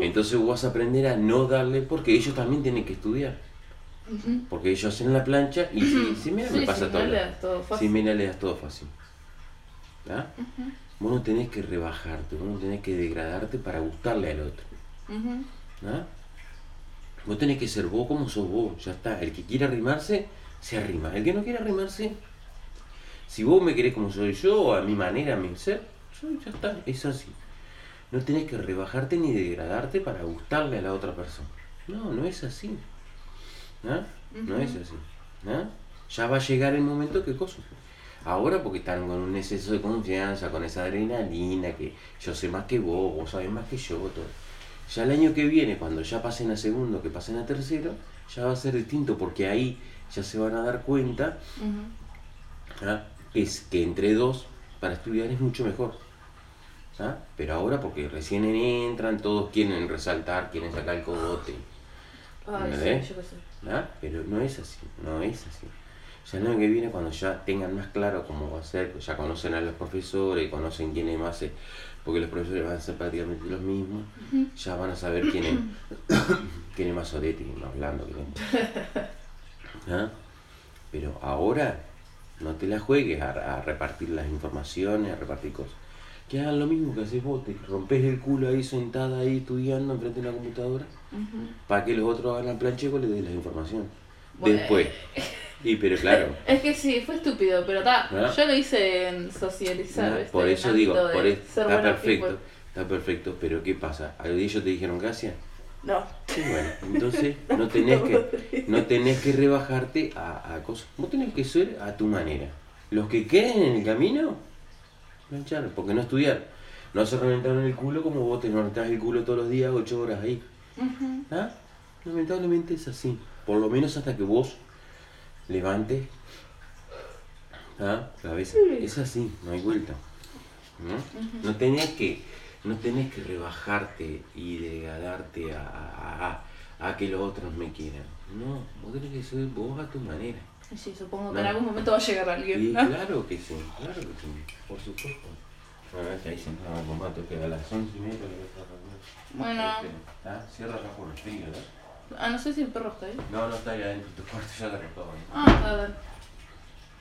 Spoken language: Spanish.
Entonces vos vas a aprender a no darle, porque ellos también tienen que estudiar. Porque ellos hacen la plancha y si, si mira, me pasa sí, todo. le das todo Si fácil. mira, le das todo fácil. ¿Ah? Vos no tenés que rebajarte, vos no tenés que degradarte para gustarle al otro. Ujú. ¿Ah? Vos tenés que ser vos como sos vos, ya está. El que quiera arrimarse, se arrima. El que no quiera arrimarse, si vos me querés como soy yo, o a mi manera, a mi ser, yo, ya está, es así. No tenés que rebajarte ni degradarte para gustarle a la otra persona. No, no es así. ¿Ah? No es así. ¿Ah? Ya va a llegar el momento que cosa. Ahora porque están con un exceso de confianza, con esa adrenalina, que yo sé más que vos, vos sabés más que yo, todo. Ya el año que viene, cuando ya pasen a segundo, que pasen a tercero, ya va a ser distinto porque ahí ya se van a dar cuenta. ¿ah? es que entre dos para estudiar es mucho mejor. ¿Ah? Pero ahora porque recién entran, todos quieren resaltar, quieren sacar el cogote. Ay, sí. ¿ah? Pero no es así, no es así. Ya el año que viene, cuando ya tengan más claro cómo va a ser, pues ya conocen a los profesores, conocen quién es más, eh, porque los profesores van a ser prácticamente los mismos, ya van a saber quién es, quién es más sorete, más blando, quién es. ¿Ah? Pero ahora no te la juegues a, a repartir las informaciones, a repartir cosas. Que hagan lo mismo que haces vos, te rompes el culo ahí sentada ahí estudiando enfrente de la computadora, para que los otros hagan la plancha y vos le des la información. Bueno. Después. Y pero claro, Es que sí, fue estúpido, pero está. ¿Ah? Yo lo hice en socializar. por eso digo, por e- ser está perfecto, people. está perfecto, pero ¿qué pasa? ¿A ellos te dijeron gracias? No. Sí, bueno, entonces no tenés que, no tenés que rebajarte a, a cosas. Vos tenés que ser a tu manera. Los que queden en el camino, porque no estudiar. No se reventaron el culo como vos te reventás el culo todos los días, ocho horas ahí. ¿Ah? Lamentablemente es así. Por lo menos hasta que vos levantes ¿ah? cabeza. Es así, no hay vuelta. ¿no? No tenés que, no tenés que rebajarte y degradarte a, a, a- a que los otros me quieran. No, vos tenés que ser vos a tu manera. Sí, supongo que No. en algún momento va a llegar alguien. Y ¿no? claro que sí, claro que sí, por supuesto. Que ahí sentado con mato que a las once y media le voy a. Bueno. ¿Ah? Cierra acá por el frío, ¿no? Ah, no sé si el perro está ahí. No, no está ahí adentro, tu cuarto ya la recojo. Ah, está bien.